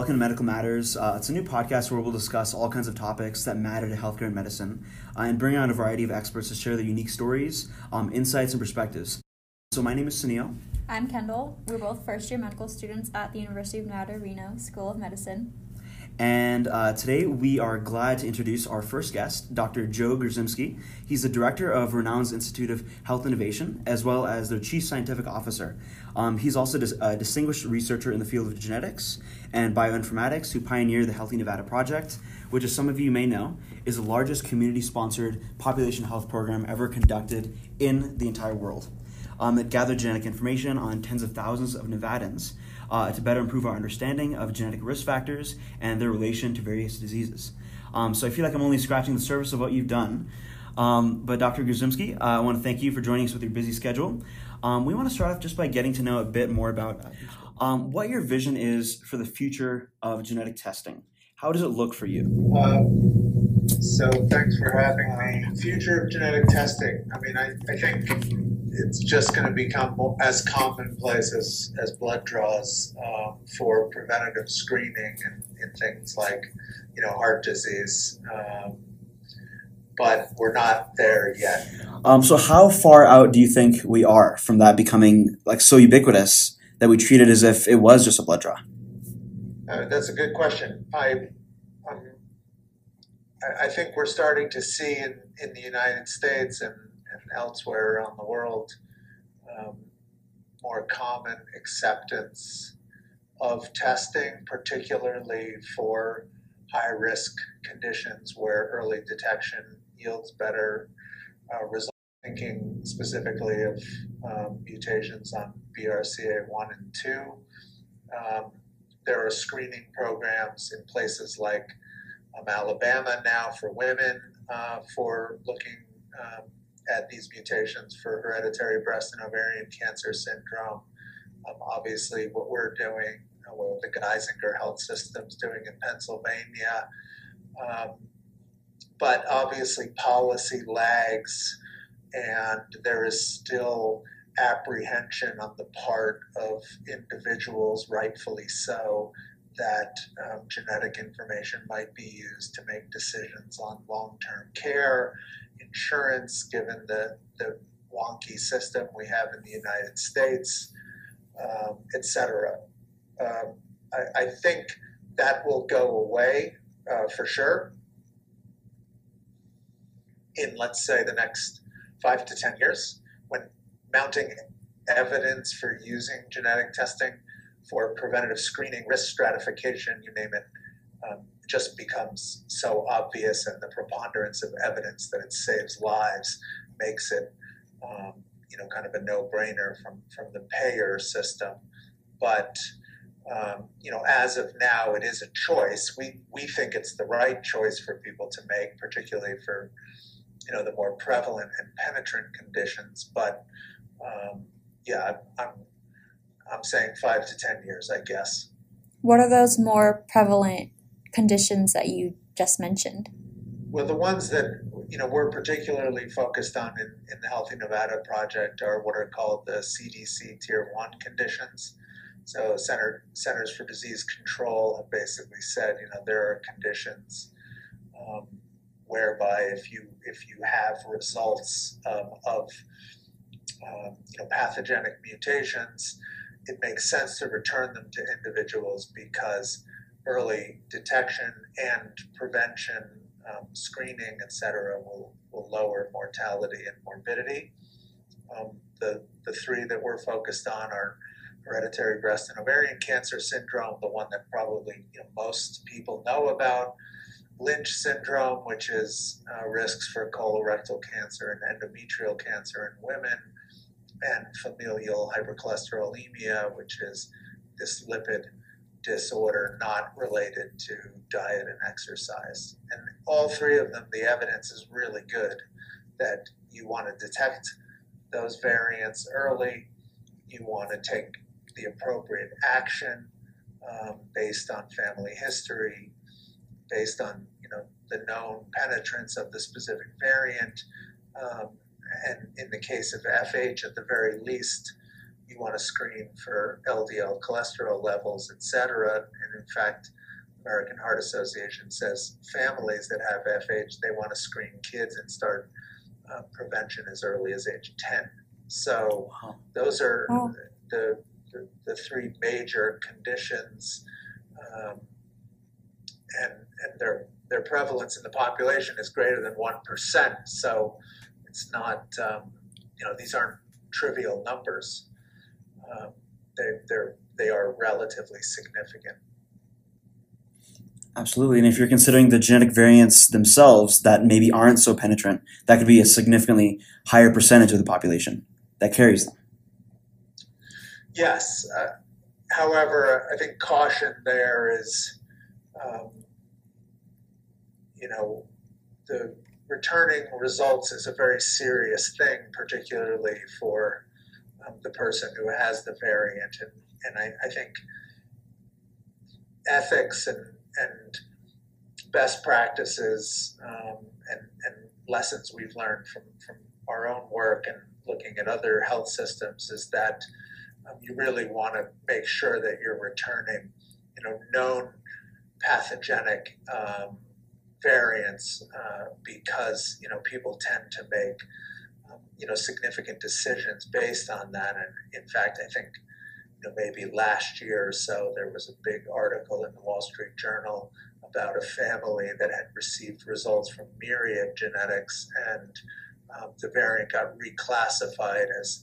Welcome to Medical Matters. Uh, it's a new podcast where we'll discuss all kinds of topics that matter to healthcare and medicine uh, and bring on a variety of experts to share their unique stories, um, insights, and perspectives. So, my name is Sunil. I'm Kendall. We're both first year medical students at the University of Nevada, Reno School of Medicine. And uh, today we are glad to introduce our first guest, Dr. Joe Grzymski. He's the director of Renown's Institute of Health Innovation, as well as their chief scientific officer. Um, he's also a distinguished researcher in the field of genetics and bioinformatics who pioneered the Healthy Nevada Project, which, as some of you may know, is the largest community sponsored population health program ever conducted in the entire world. Um, it gathered genetic information on tens of thousands of Nevadans uh, to better improve our understanding of genetic risk factors and their relation to various diseases. Um, so I feel like I'm only scratching the surface of what you've done. Um, but Dr. Grzymski, uh, I want to thank you for joining us with your busy schedule. Um, we want to start off just by getting to know a bit more about um, what your vision is for the future of genetic testing. How does it look for you? Um, so thanks for having me. Future of genetic testing. I mean, I, I think it's just going to become as commonplace as, as blood draws um, for preventative screening and, in things like, you know, heart disease. Um, but we're not there yet. Um, so, how far out do you think we are from that becoming like so ubiquitous that we treat it as if it was just a blood draw? Uh, that's a good question. I, um, I think we're starting to see in, in the United States and and elsewhere around the world, um, more common acceptance of testing, particularly for high risk conditions where early detection yields better uh, results. Thinking specifically of um, mutations on BRCA1 and 2. Um, there are screening programs in places like um, Alabama now for women uh, for looking um, at these mutations for hereditary breast and ovarian cancer syndrome. Um, obviously, what we're doing, uh, what the Geisinger Health System's doing in Pennsylvania. Um, but obviously, policy lags, and there is still apprehension on the part of individuals, rightfully so, that um, genetic information might be used to make decisions on long term care insurance, given the, the wonky system we have in the United States, um, etc. Um, I, I, think that will go away uh, for sure in, let's say, the next five to 10 years when mounting evidence for using genetic testing for preventative screening, risk stratification, you name it, um, just becomes so obvious, and the preponderance of evidence that it saves lives makes it, um, you know, kind of a no-brainer from from the payer system. But um, you know, as of now, it is a choice. We we think it's the right choice for people to make, particularly for you know the more prevalent and penetrant conditions. But um, yeah, I'm I'm saying five to ten years, I guess. What are those more prevalent conditions that you just mentioned? Well, the ones that you know we're particularly focused on in, in the Healthy Nevada project are what are called the CDC Tier One conditions. So, Center, Centers for Disease Control have basically said, you know, there are conditions um, whereby if you if you have results um, of um, you know pathogenic mutations, it makes sense to return them to individuals because early detection and prevention, um, screening, et cetera, will, will lower mortality and morbidity. Um, the, the three that we're focused on are hereditary breast and ovarian cancer syndrome, the one that probably you know, most people know about, Lynch syndrome, which is uh, risks for colorectal cancer and endometrial cancer in women, and familial hypercholesterolemia, which is this lipid disorder not related to diet and exercise. And all three of them, the evidence is really good that you want to detect those variants early, you want to take the appropriate action um, based on family history, based on you know the known penetrance of the specific variant, um, and in the case of FH, at the very least, you want to screen for LDL cholesterol levels, et cetera. And in fact, American Heart Association says families that have FH, they want to screen kids and start uh, prevention as early as age 10. So those are Wow. the, the, the three major conditions. Um, and and their, their prevalence in the population is greater than 1%. So it's not, um, you know, these aren't trivial numbers. Um, they, they're, they are relatively significant. Absolutely. And if you're considering the genetic variants themselves that maybe aren't so penetrant, that could be a significantly higher percentage of the population that carries them. Yes. Uh, however, I think caution there is, um, you know, the returning results is a very serious thing, particularly for um, the person who has the variant. And, and I, I think ethics and, and best practices um, and, and lessons we've learned from, from our own work and looking at other health systems is that um, you really want to make sure that you're returning, you know, known pathogenic um, variants uh, because you know people tend to make um, you know significant decisions based on that. And in fact, I think you know maybe last year or so there was a big article in the Wall Street Journal about a family that had received results from Myriad Genetics and um, the variant got reclassified as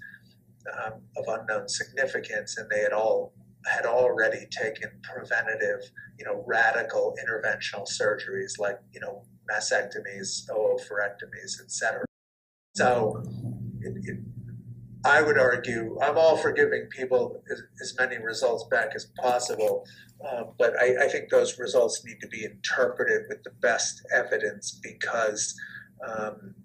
um, of unknown significance, and they had all had already taken preventative, you know, radical interventional surgeries like you know mastectomies, oophorectomies, etc. So, it, it, I would argue I'm all for giving people as, as many results back as possible, uh, but I, I, think those results need to be interpreted with the best evidence because um,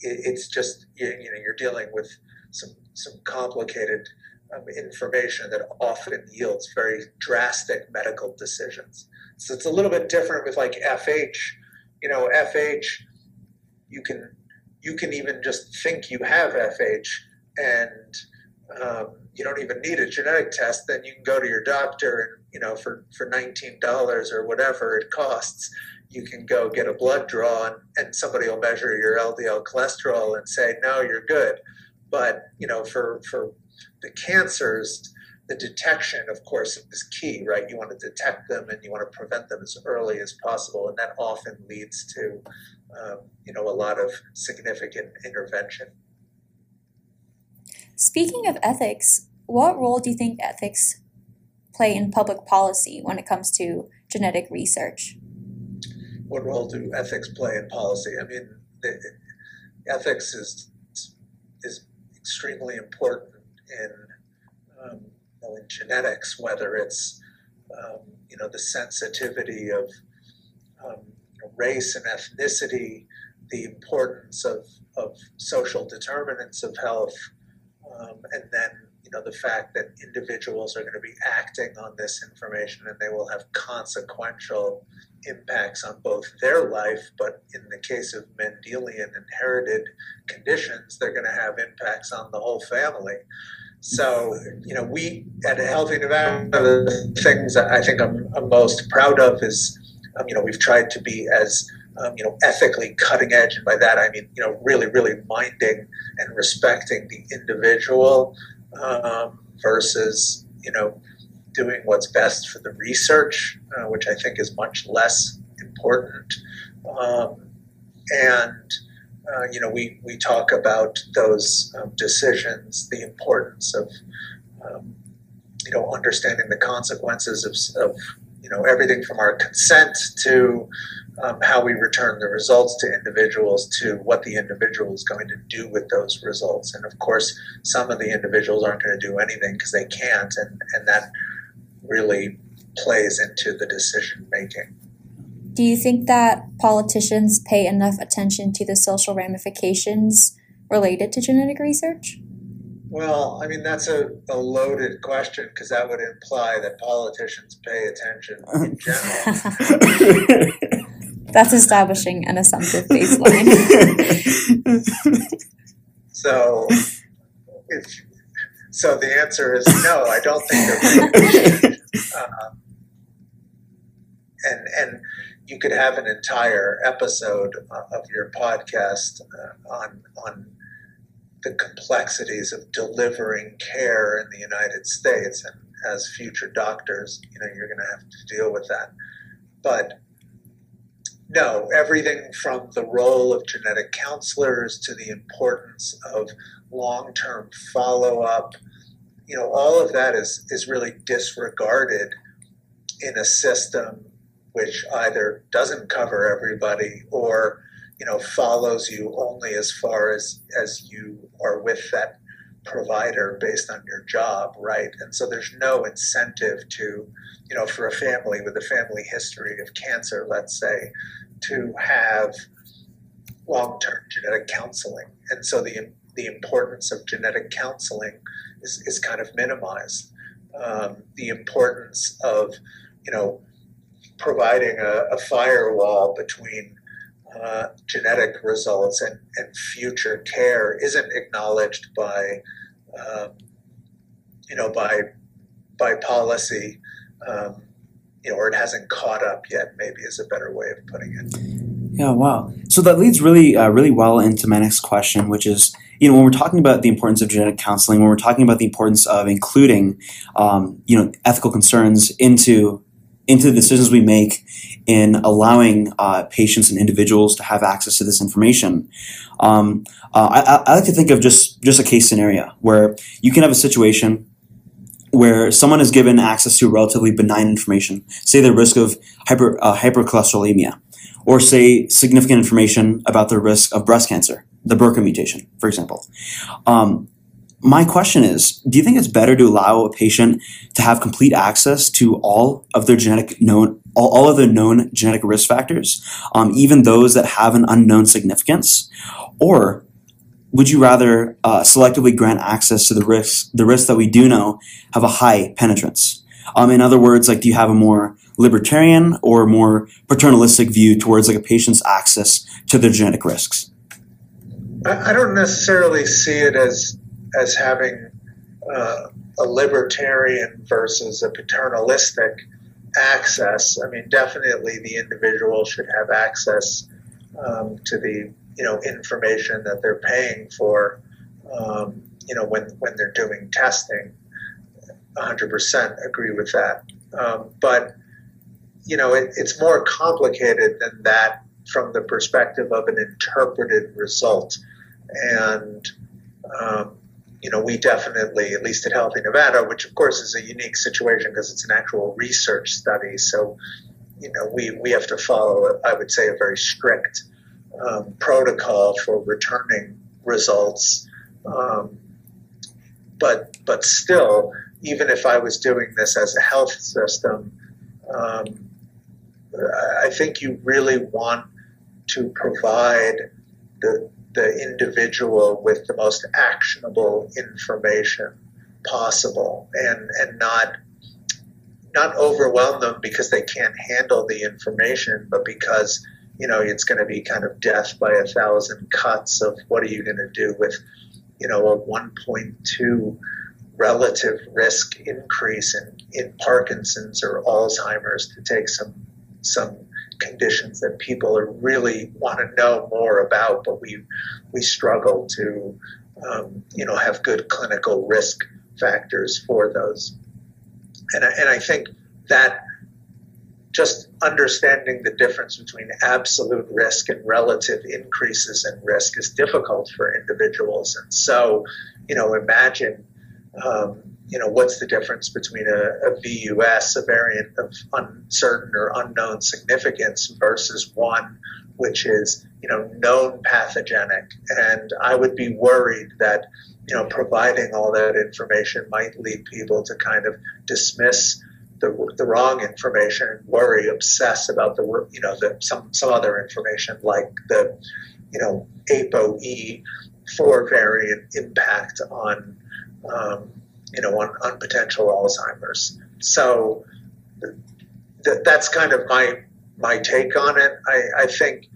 it, it's just you, you know you're dealing with some some complicated um, information that often yields very drastic medical decisions. So it's a little bit different with like FH. You know, FH, you can you can even just think you have FH and um, you don't even need a genetic test. Then you can go to your doctor and you know for for nineteen dollars or whatever it costs. You can go get a blood draw and, and somebody will measure your LDL cholesterol and say, no, you're good. But you know, for for the cancers, the detection, of course, is key, right? You want to detect them and you want to prevent them as early as possible, and that often leads to, um, you know, a lot of significant intervention. Speaking of ethics, what role do you think ethics play in public policy when it comes to genetic research? What role do ethics play in policy? I mean, the, ethics is is extremely important in um, you know, in genetics, whether it's um, you know the sensitivity of um, you know, race and ethnicity, the importance of, of social determinants of health, um, and then you know the fact that individuals are going to be acting on this information and they will have consequential impacts on both their life, but in the case of Mendelian inherited conditions, they're going to have impacts on the whole family. So, you know, we at Healthy Nevada, the things that I think I'm, I'm most proud of is, um, you know, we've tried to be as, um, you know, ethically cutting edge. And by that, I mean, you know, really, really minding and respecting the individual um, versus, you know, doing what's best for the research, uh, which I think is much less important. Um, and uh, you know, we, we talk about those um, decisions, the importance of, um, you know, understanding the consequences of, of, you know, everything from our consent to um, how we return the results to individuals to what the individual is going to do with those results. And of course, some of the individuals aren't going to do anything because they can't, and, and that really plays into the decision making. Do you think that politicians pay enough attention to the social ramifications related to genetic research? Well, I mean, that's a, a loaded question because that would imply that politicians pay attention in general. That's establishing an assumptive baseline. so, if so the answer is no. I don't think they're. uh, and and you could have an entire episode of your podcast uh, on on the complexities of delivering care in the United States, and as future doctors, you know, you're going to have to deal with that. But no, everything from the role of genetic counselors to the importance of long term follow up, you know, all of that is, is really disregarded in a system which either doesn't cover everybody or you know follows you only as far as as you are with that provider based on your job right? And so there's no incentive to you know for a family with a family history of cancer let's say to have long-term genetic counseling. And so the the importance of genetic counseling is, is kind of minimized. Um, the importance of you know providing a, a firewall between uh, genetic results and, and future care isn't acknowledged by, um, you know, by by policy, um, you know, or it hasn't caught up yet. Maybe is a better way of putting it. Yeah, wow. So that leads really, uh, really well into my next question, which is, you know, when we're talking about the importance of genetic counseling, when we're talking about the importance of including, um, you know, ethical concerns into into the decisions we make in allowing uh, patients and individuals to have access to this information. Um, uh, I, I, like to think of just just a case scenario where you can have a situation where someone is given access to relatively benign information, say the risk of hyper, uh, hypercholesterolemia, or say significant information about the risk of breast cancer, the BRCA mutation, for example. Um, my question is do you think it's better to allow a patient to have complete access to all of their genetic known all, all of the known genetic risk factors um, even those that have an unknown significance? Or would you rather uh, selectively grant access to the risks the risks that we do know have a high penetrance? Um, in other words like do you have a more libertarian or more paternalistic view towards like a patient's access to their genetic risks? I don't necessarily see it as as having uh, a libertarian versus a paternalistic access. I mean, definitely the individual should have access um, to the you know information that they're paying for. Um, you know, when when they're doing testing, 100% agree with that. Um, but you know, it, it's more complicated than that from the perspective of an interpreted result, and um, you know, we definitely, at least at Healthy Nevada, which of course is a unique situation because it's an actual research study. So, you know, we, we have to follow, I would say, a very strict um, protocol for returning results. Um, but, but still, even if I was doing this as a health system, um, I think you really want to provide the, the individual with the most actionable information possible and and not not overwhelm them because they can't handle the information but because you know it's going to be kind of death by a thousand cuts of what are you going to do with you know a 1.2 relative risk increase in, in Parkinson's or Alzheimer's to take some some conditions that people are really want to know more about, but we we struggle to um, you know have good clinical risk factors for those. And I, and I think that just understanding the difference between absolute risk and relative increases in risk is difficult for individuals. And so, you know, imagine um, you know, what's the difference between a, a VUS, a variant of uncertain or unknown significance, versus one which is, you know, known pathogenic. And I would be worried that, you know, providing all that information might lead people to kind of dismiss the, the wrong information and worry, obsess about the, you know, the, some, some other information like the, you know, ApoE4 variant impact on, um, you know, on, on potential Alzheimer's. So th- that's kind of my my take on it. I, I think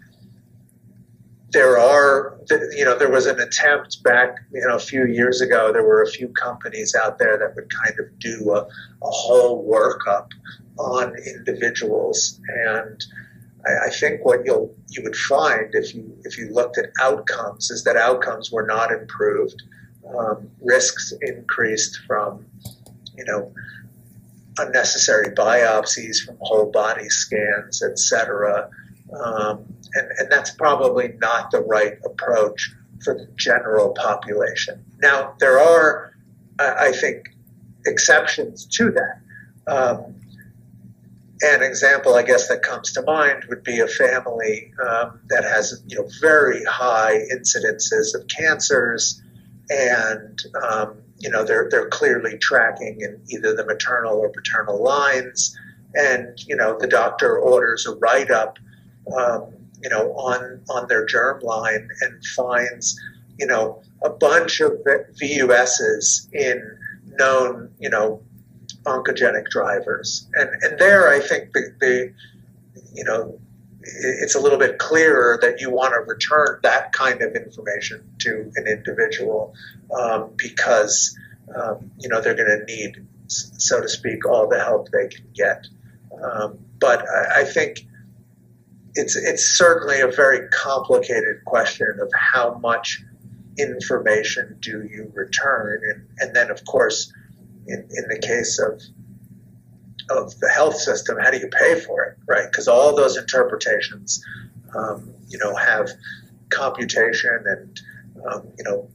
there are, you know, there was an attempt back, you know, a few years ago. There were a few companies out there that would kind of do a, a whole workup on individuals, and I, I think what you'll you would find if you if you looked at outcomes is that outcomes were not improved. Um, risks increased from, you know, unnecessary biopsies from whole body scans, etc. Um, and, and that's probably not the right approach for the general population. Now, there are, I think, exceptions to that. Um, an example, I guess, that comes to mind would be a family um, that has, you know, very high incidences of cancers, and um, you know they're they're clearly tracking in either the maternal or paternal lines, and you know the doctor orders a write up um, you know, on on their germ line and finds, you know, a bunch of VUSs in known, you know, oncogenic drivers. And and there, I think the, the you know, it's a little bit clearer that you want to return that kind of information to an individual um, because um, you know they're going to need, so to speak, all the help they can get. Um, but I, I think it's it's certainly a very complicated question of how much information do you return, and and then of course, in in the case of of the health system, how do you pay for it, right? Because all those interpretations, um, you know, have computation and um, you know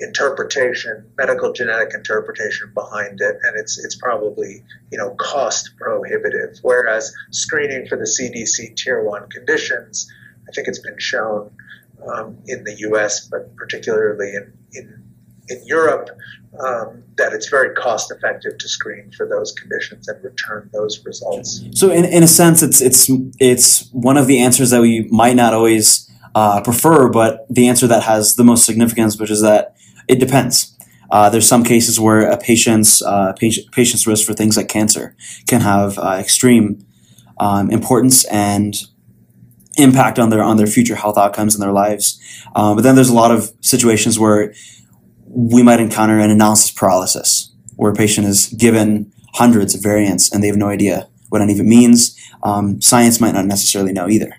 interpretation, medical genetic interpretation behind it, and it's it's probably you know cost prohibitive. Whereas screening for the CDC tier one conditions, I think it's been shown um, in the U.S., but particularly in in in Europe, um, that it's very cost effective to screen for those conditions and return those results. So, in, in a sense, it's it's it's one of the answers that we might not always uh, prefer, but the answer that has the most significance, which is that it depends. Uh, there's some cases where a patient's uh, patient, patient's risk for things like cancer can have uh, extreme um, importance and impact on their on their future health outcomes in their lives. Um, but then there's a lot of situations where we might encounter an analysis paralysis, where a patient is given hundreds of variants and they have no idea what any of it means. Um, science might not necessarily know either.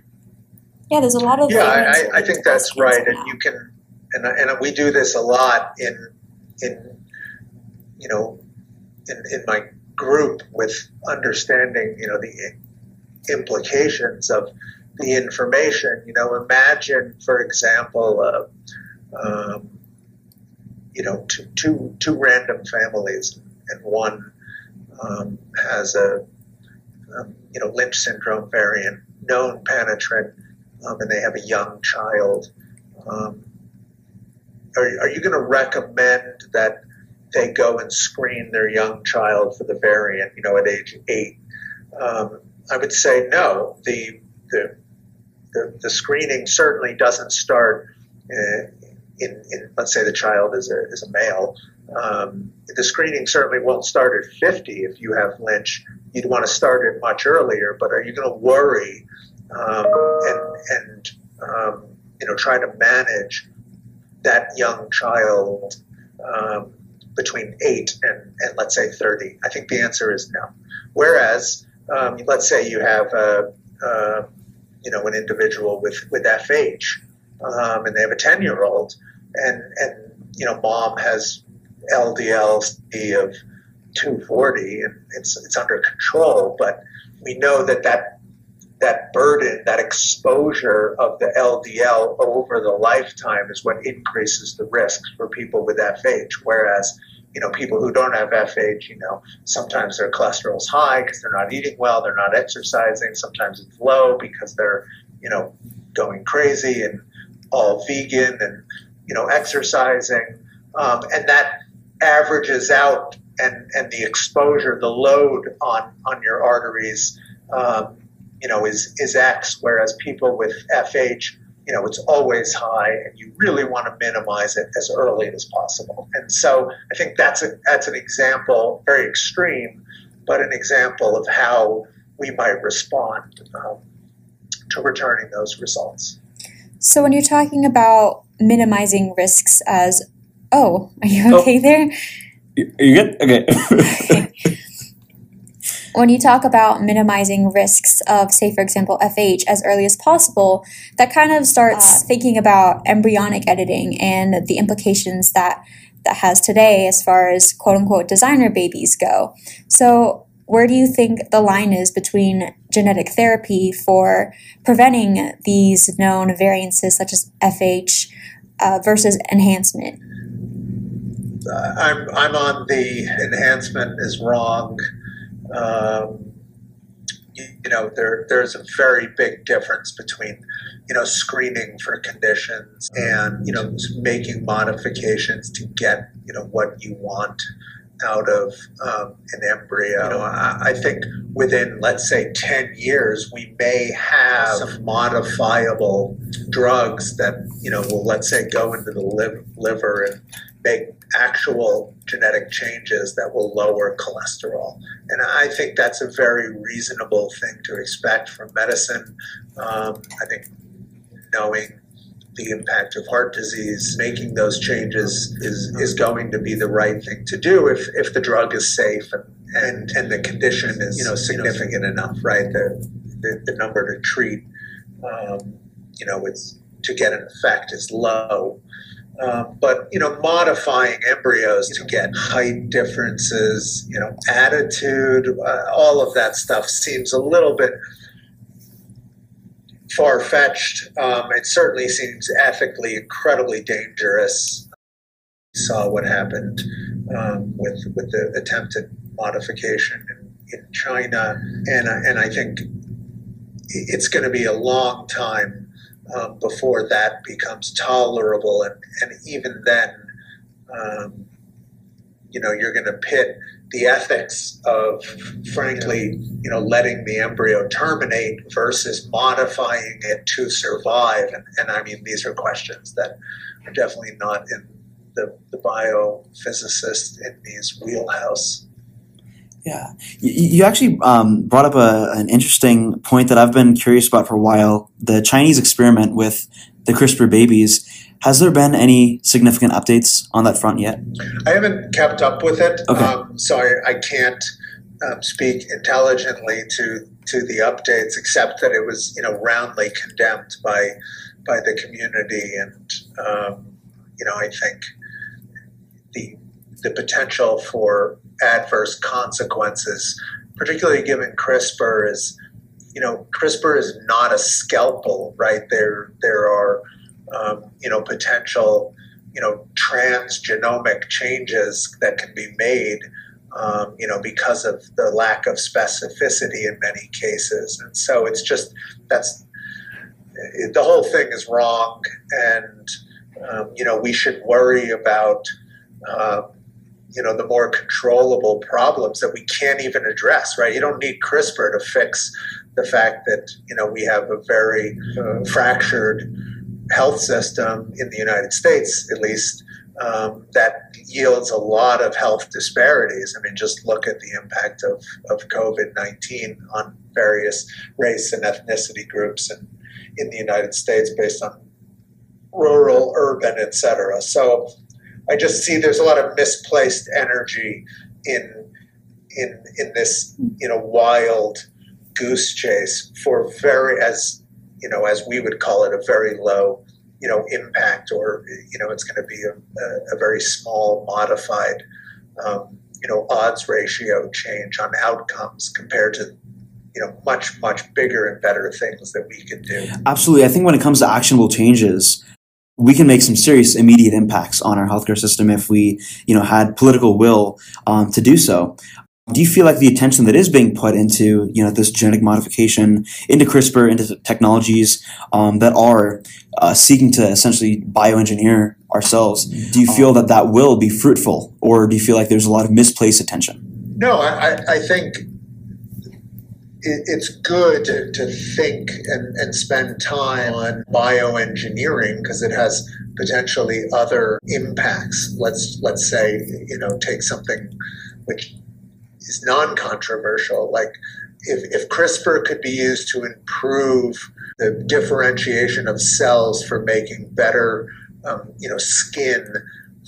Yeah, there's a lot of yeah. I, I think that's right, and you can and and we do this a lot in in you know in, in my group with understanding you know the implications of the information. You know, imagine for example, uh, um, you know, two, two two random families, and one um, has a um, you know Lynch syndrome variant, known penetrant, um, and they have a young child. Um, are, are you going to recommend that they go and screen their young child for the variant, you know, at age eight? Um, I would say no. The, the, the, the screening certainly doesn't start uh, in, in, let's say the child is a, is a male. Um, the screening certainly won't start at 50 if you have Lynch. You'd want to start it much earlier, but are you going to worry um, and, and um, you know, try to manage that young child um, between 8 and, and, let's say 30? I think the answer is no. Whereas, um, let's say you have a, a, you know, an individual with, with FH um, and they have a 10 year old and, and, you know, mom has LDL of 240 and it's, it's under control, but we know that that that burden, that exposure of the LDL over the lifetime is what increases the risks for people with FH. Whereas, you know, people who don't have FH, you know, sometimes their cholesterol is high because they're not eating well, they're not exercising. Sometimes it's low because they're, you know, going crazy and all vegan and, you know, exercising. Um, and that averages out and, and the exposure, the load on, on your arteries um, you know, is, is X, whereas people with FH, you know, it's always high and you really want to minimize it as early as possible. And so I think that's, a, that's an example, very extreme, but an example of how we might respond um, to returning those results. So when you're talking about minimizing risks as oh, are you okay oh. there? Are you good? Okay. when you talk about minimizing risks of, say, for example, FH as early as possible, that kind of starts uh, thinking about embryonic editing and the implications that that has today as far as quote unquote designer babies go. So, where do you think the line is between genetic therapy for preventing these known variances such as FH uh, versus enhancement? Uh, I'm, I'm on the enhancement is wrong. Um, you, you know, there, there's a very big difference between you know, screening for conditions and, you know, making modifications to get, you know, what you want out of um, an embryo. You know, I, I, think within, let's say, 10 years, we may have some modifiable drugs that, you know, will, let's say, go into the liv- liver and make actual genetic changes that will lower cholesterol. And I think that's a very reasonable thing to expect from medicine. Um, I think knowing the impact of heart disease, making those changes is, is going to be the right thing to do if, if the drug is safe and, and, and the condition is you know significant enough, right? The, the, the number to treat, um, you know, it's, to get an effect is low. Um, but you know, modifying embryos to get height differences, you know, attitude, uh, all of that stuff seems a little bit far fetched. Um, it certainly seems ethically incredibly dangerous. We saw what happened um, with with the attempted modification in, in China, and and I think it's going to be a long time um, before that becomes tolerable, and and even then, um, you know, you're going to pit the ethics of, frankly, you know, letting the embryo terminate versus modifying it to survive. And, and I mean, these are questions that are definitely not in the, the biophysicist in me's wheelhouse. Yeah, you, you actually um, brought up a, an interesting point that I've been curious about for a while. The Chinese experiment with the CRISPR babies has there been any significant updates on that front yet? I haven't kept up with it, okay. um, so I, I can't um, speak intelligently to to the updates, except that it was you know roundly condemned by by the community, and um, you know I think the the potential for adverse consequences, particularly given CRISPR, is you know CRISPR is not a scalpel, right? There there are um, you know, potential, you know, transgenomic changes that can be made, um, you know, because of the lack of specificity in many cases. And so it's just that's the whole thing is wrong, and um, you know, we should worry about. Um, you know the more controllable problems that we can't even address right you don't need crispr to fix the fact that you know we have a very uh, fractured health system in the United States, at least, um, that yields a lot of health disparities. I mean, just look at the impact of, of COVID 19 on various race and ethnicity groups in, in the United States based on rural, urban, etc. So I just see there's a lot of misplaced energy in in in this you know wild goose chase for very as you know, as we would call it, a very low, you know, impact, or you know, it's going to be a, a, very small modified, um, you know, odds ratio change on outcomes compared to you know much much bigger and better things that we could do. Absolutely, I think when it comes to actionable changes, we can make some serious immediate impacts on our healthcare system if we, you know, had political will um, to do so. Do you feel like the attention that is being put into you know this genetic modification, into CRISPR, into technologies um, that are uh, seeking to essentially bioengineer ourselves, do you feel that that will be fruitful, or do you feel like there's a lot of misplaced attention? No, I, I think it's good to, think and, and spend time on bioengineering because it has potentially other impacts. Let's let's say you know take something which is non-controversial, like if, if CRISPR could be used to improve the differentiation of cells for making better, um, you know, skin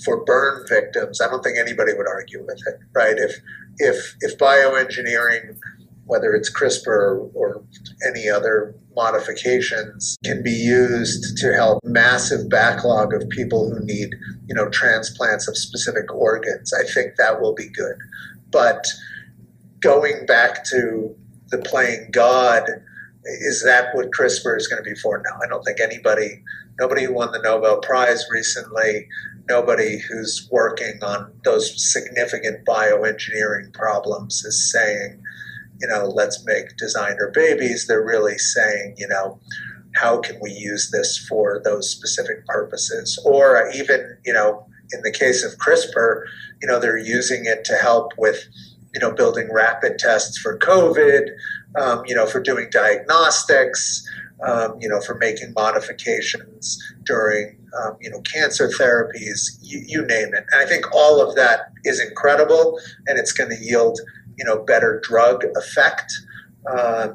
for burn victims, I don't think anybody would argue with it, right? If if if bioengineering, whether it's CRISPR or, or any other modifications, can be used to help massive backlog of people who need, you know, transplants of specific organs, I think that will be good. But going back to the playing God, is that what CRISPR is going to be for? No, I don't think anybody, nobody who won the Nobel Prize recently, nobody who's working on those significant bioengineering problems is saying, you know, let's make designer babies. They're really saying, you know, how can we use this for those specific purposes? Or even, you know, in the case of CRISPR, you know, they're using it to help with you know, building rapid tests for COVID, um, you know, for doing diagnostics, um, you know, for making modifications during, um, you know, cancer therapies, you, you, name it. And I think all of that is incredible, and it's going to yield, you know, better drug effect, uh,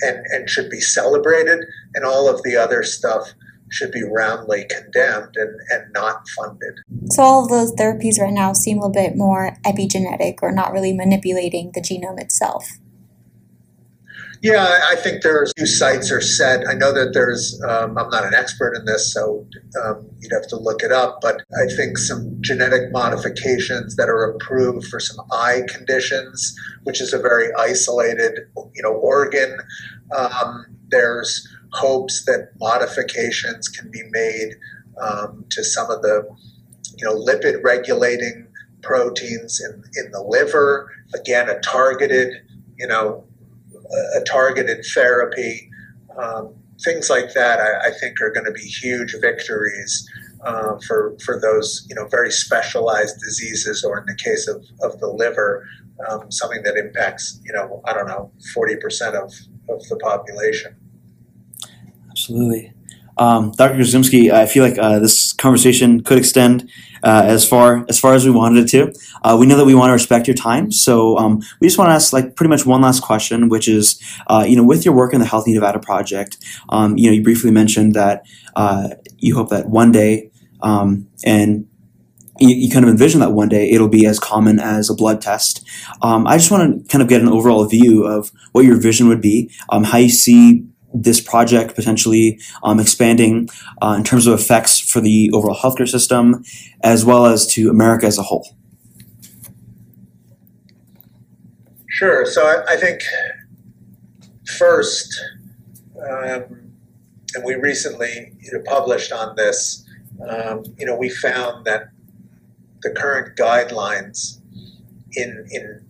and and should be celebrated. And all of the other stuff should be roundly condemned and, and not funded. So all of those therapies right now seem a little bit more epigenetic or not really manipulating the genome itself. Yeah, I think there's few sites are set. I know that there's, um, I'm not an expert in this, so um, you'd have to look it up, but I think some genetic modifications that are approved for some eye conditions, which is a very isolated, you know, organ. Um, there's hopes that modifications can be made um, to some of the you know lipid regulating proteins in, in the liver. Again a targeted you know a, targeted therapy. Um, things like that I, I, think are going to be huge victories uh, for for those you know very specialized diseases or in the case of, of the liver um, something that impacts you know I don't know 40% of, of the population Absolutely. Um, Dr. Grzymski, I feel like uh, this conversation could extend uh, as far as far as we wanted it to. Uh, we know that we want to respect your time, so um, we just want to ask like pretty much one last question, which is, uh, you know, with your work in the Healthy Nevada Project, um, you know, you briefly mentioned that uh, you hope that one day, um, and you, you, kind of envision that one day it'll be as common as a blood test. Um, I just want to kind of get an overall view of what your vision would be, um, how you see this project potentially um, expanding uh, in terms of effects for the overall healthcare system as well as to America as a whole? Sure. So I, I think first, um, and we recently you know, published on this, um, you know, we found that the current guidelines in, in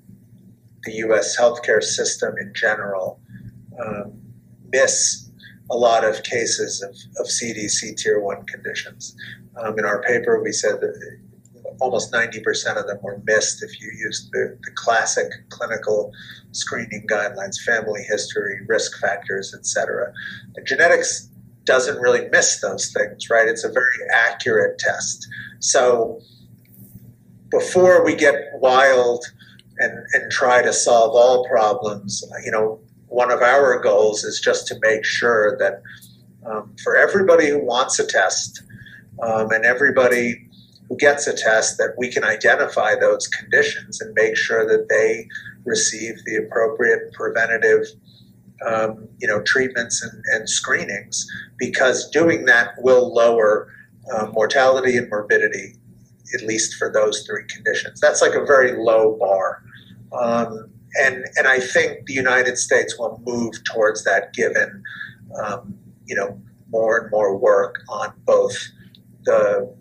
the U.S. healthcare system in general um, miss a lot of cases of, of CDC tier one conditions. Um, in our paper, we said that almost 90% of them were missed if you used the, the classic clinical screening guidelines, family history, risk factors, etc. Genetics doesn't really miss those things, right? It's a very accurate test. So before we get wild and, and try to solve all problems, you know, one of our goals is just to make sure that um, for everybody who wants a test um, and everybody who gets a test that we can identify those conditions and make sure that they receive the appropriate preventative um, you know treatments and, and, screenings because doing that will lower uh, mortality and morbidity at least for those three conditions. That's like a very low bar. Um, and and I think the United States will move towards that, given um, you know more and more work on both the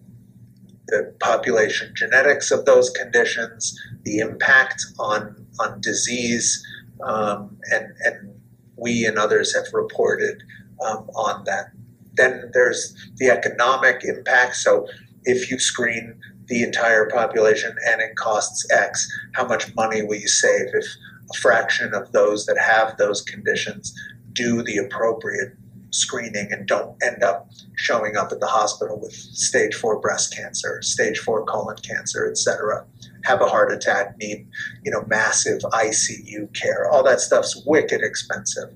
the population genetics of those conditions, the impact on on disease, um, and and we and others have reported um, on that. Then there's the economic impact. So if you screen the entire population and it costs X, how much money will you save if a fraction of those that have those conditions do the appropriate screening and don't end up showing up at the hospital with stage four breast cancer, stage four colon cancer, etc. Have a heart attack, need you know massive ICU care. All that stuff's wicked expensive.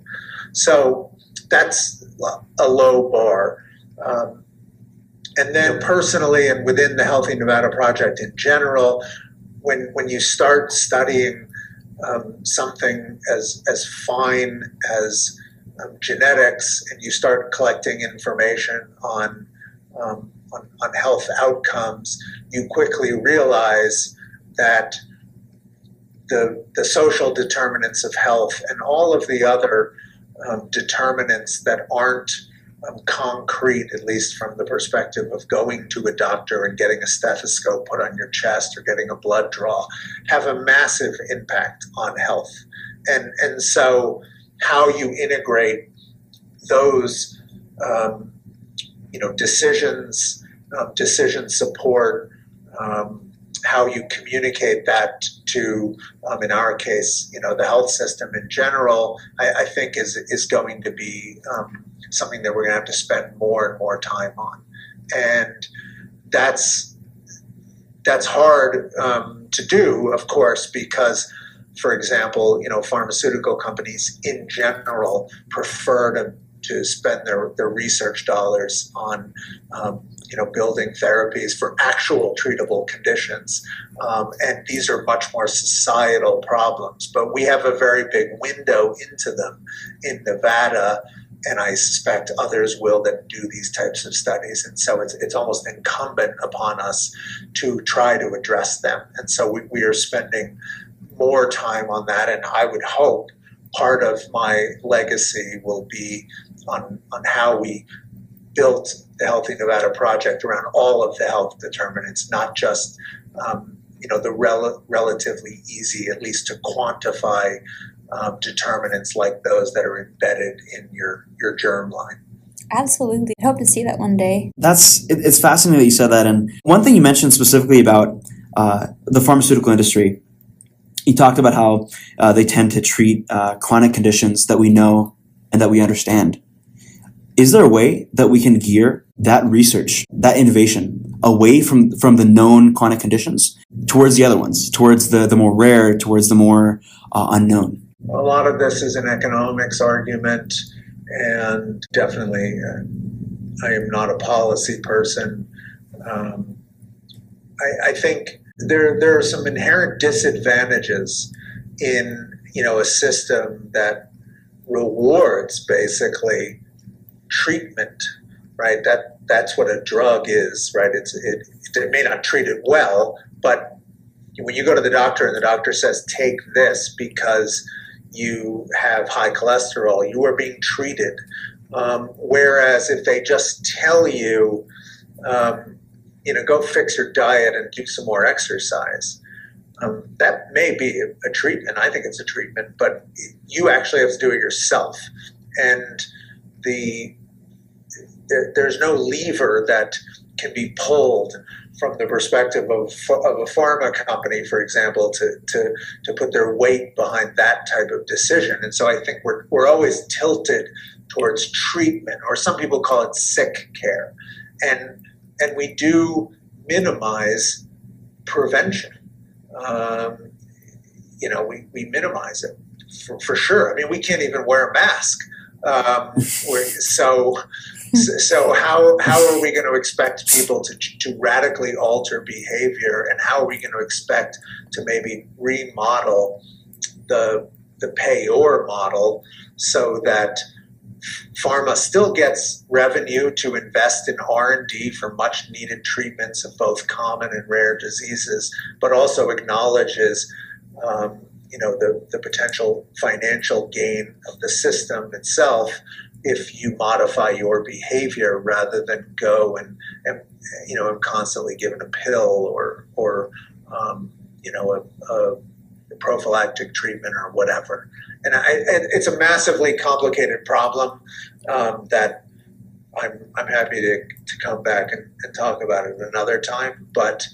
So that's a low bar. Um, and then personally, and within the Healthy Nevada Project in general, when when you start studying um, something as as fine as um, genetics, and you start collecting information on, um, on, on health outcomes, you quickly realize that the the social determinants of health and all of the other um, determinants that aren't um, concrete, at least from the perspective of going to a doctor and getting a stethoscope put on your chest or getting a blood draw, have a massive impact on health. And, and so, how you integrate those um, you know, decisions, um, decision support, um, how you communicate that to, um, in our case, you know, the health system in general, I, I think is is going to be um, something that we're going to have to spend more and more time on, and that's that's hard um, to do, of course, because, for example, you know, pharmaceutical companies in general prefer to to spend their, their research dollars on um, you know building therapies for actual treatable conditions. Um, and these are much more societal problems but we have a very big window into them in nevada and I suspect others will that do these types of studies. And so it's, it's almost incumbent upon us to try to address them. And so we, we are spending more time on that. And I would hope part of my legacy will be on, on how we built the Healthy Nevada Project around all of the health determinants, not just um, you know the rel- relatively easy, at least to quantify um, determinants like those that are embedded in your your germ line. Absolutely, I hope to see that one day. That's it, it's fascinating that you said that. And one thing you mentioned specifically about uh, the pharmaceutical industry, you talked about how uh, they tend to treat uh, chronic conditions that we know and that we understand. Is there a way that we can gear that research, that innovation, away from from the known chronic conditions towards the other ones, towards the the more rare, towards the more uh, unknown? A lot of this is an economics argument, and definitely, uh, I am not a policy person. Um, I, I think there there are some inherent disadvantages in you know a system that rewards basically treatment, right? That that's what a drug is, right? It's it, it may not treat it well, but when you go to the doctor and the doctor says take this because you have high cholesterol, you are being treated. Um, whereas if they just tell you, um, you know, go fix your diet and do some more exercise, um, that may be a, treatment. I think it's a treatment, but you actually have to do it yourself. And the there, there's no lever that can be pulled from the perspective of, of a pharma company, for example, to, to, to put their weight behind that type of decision. And so I think we're, we're always tilted towards treatment, or some people call it sick care. And, and we do minimize prevention. Um, you know, we, we minimize it for, for sure. I mean, we can't even wear a mask. Um, so, so how how are we going to expect people to to radically alter behavior, and how are we going to expect to maybe remodel the the payor model so that pharma still gets revenue to invest in r&d for much needed treatments of both common and rare diseases but also acknowledges um, you know the, the potential financial gain of the system itself if you modify your behavior rather than go and, and you know I'm constantly given a pill or or um, you know a, a, prophylactic treatment or whatever. And, I, and it's a massively complicated problem um, that I'm I'm happy to to come back and, and talk about it another time. But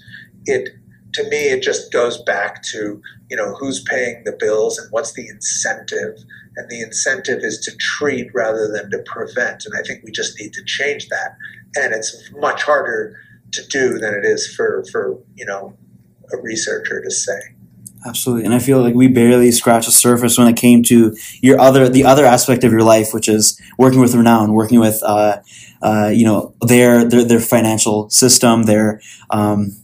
it to me, it just goes back to you know who's paying the bills and what's the incentive, and the incentive is to treat rather than to prevent. And I think we just need to change that. And it's much harder to do than it is for for you know a researcher to say. Absolutely, and I feel like we barely scratched the surface when it came to your other the other aspect of your life, which is working with Renown, working with uh, uh, you know their their their financial system, their um,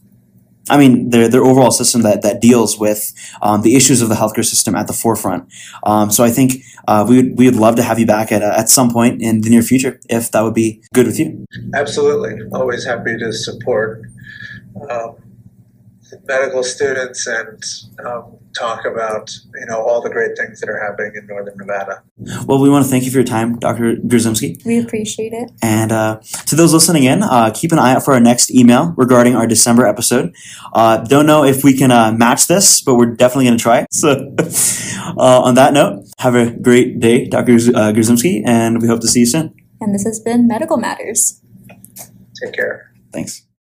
I mean their their overall system that that deals with um, the issues of the healthcare system at the forefront. Um, so I think uh, we would we would love to have you back at at some point in the near future if that would be good with you. Absolutely, always happy to support. Um, medical students and um, talk about you know all the great things that are happening in Northern Nevada. Well, we want to thank you for your time, Dr. Grzymski. We appreciate it. And uh, to those listening in, uh, keep an eye out for our next email regarding our December episode. Uh, don't know if we can uh, match this, but we're definitely going to try. So, uh, on that note, have a great day, Dr. Uh, Grzymski, and we hope to see you soon. And this has been Medical Matters. Take care. Thanks.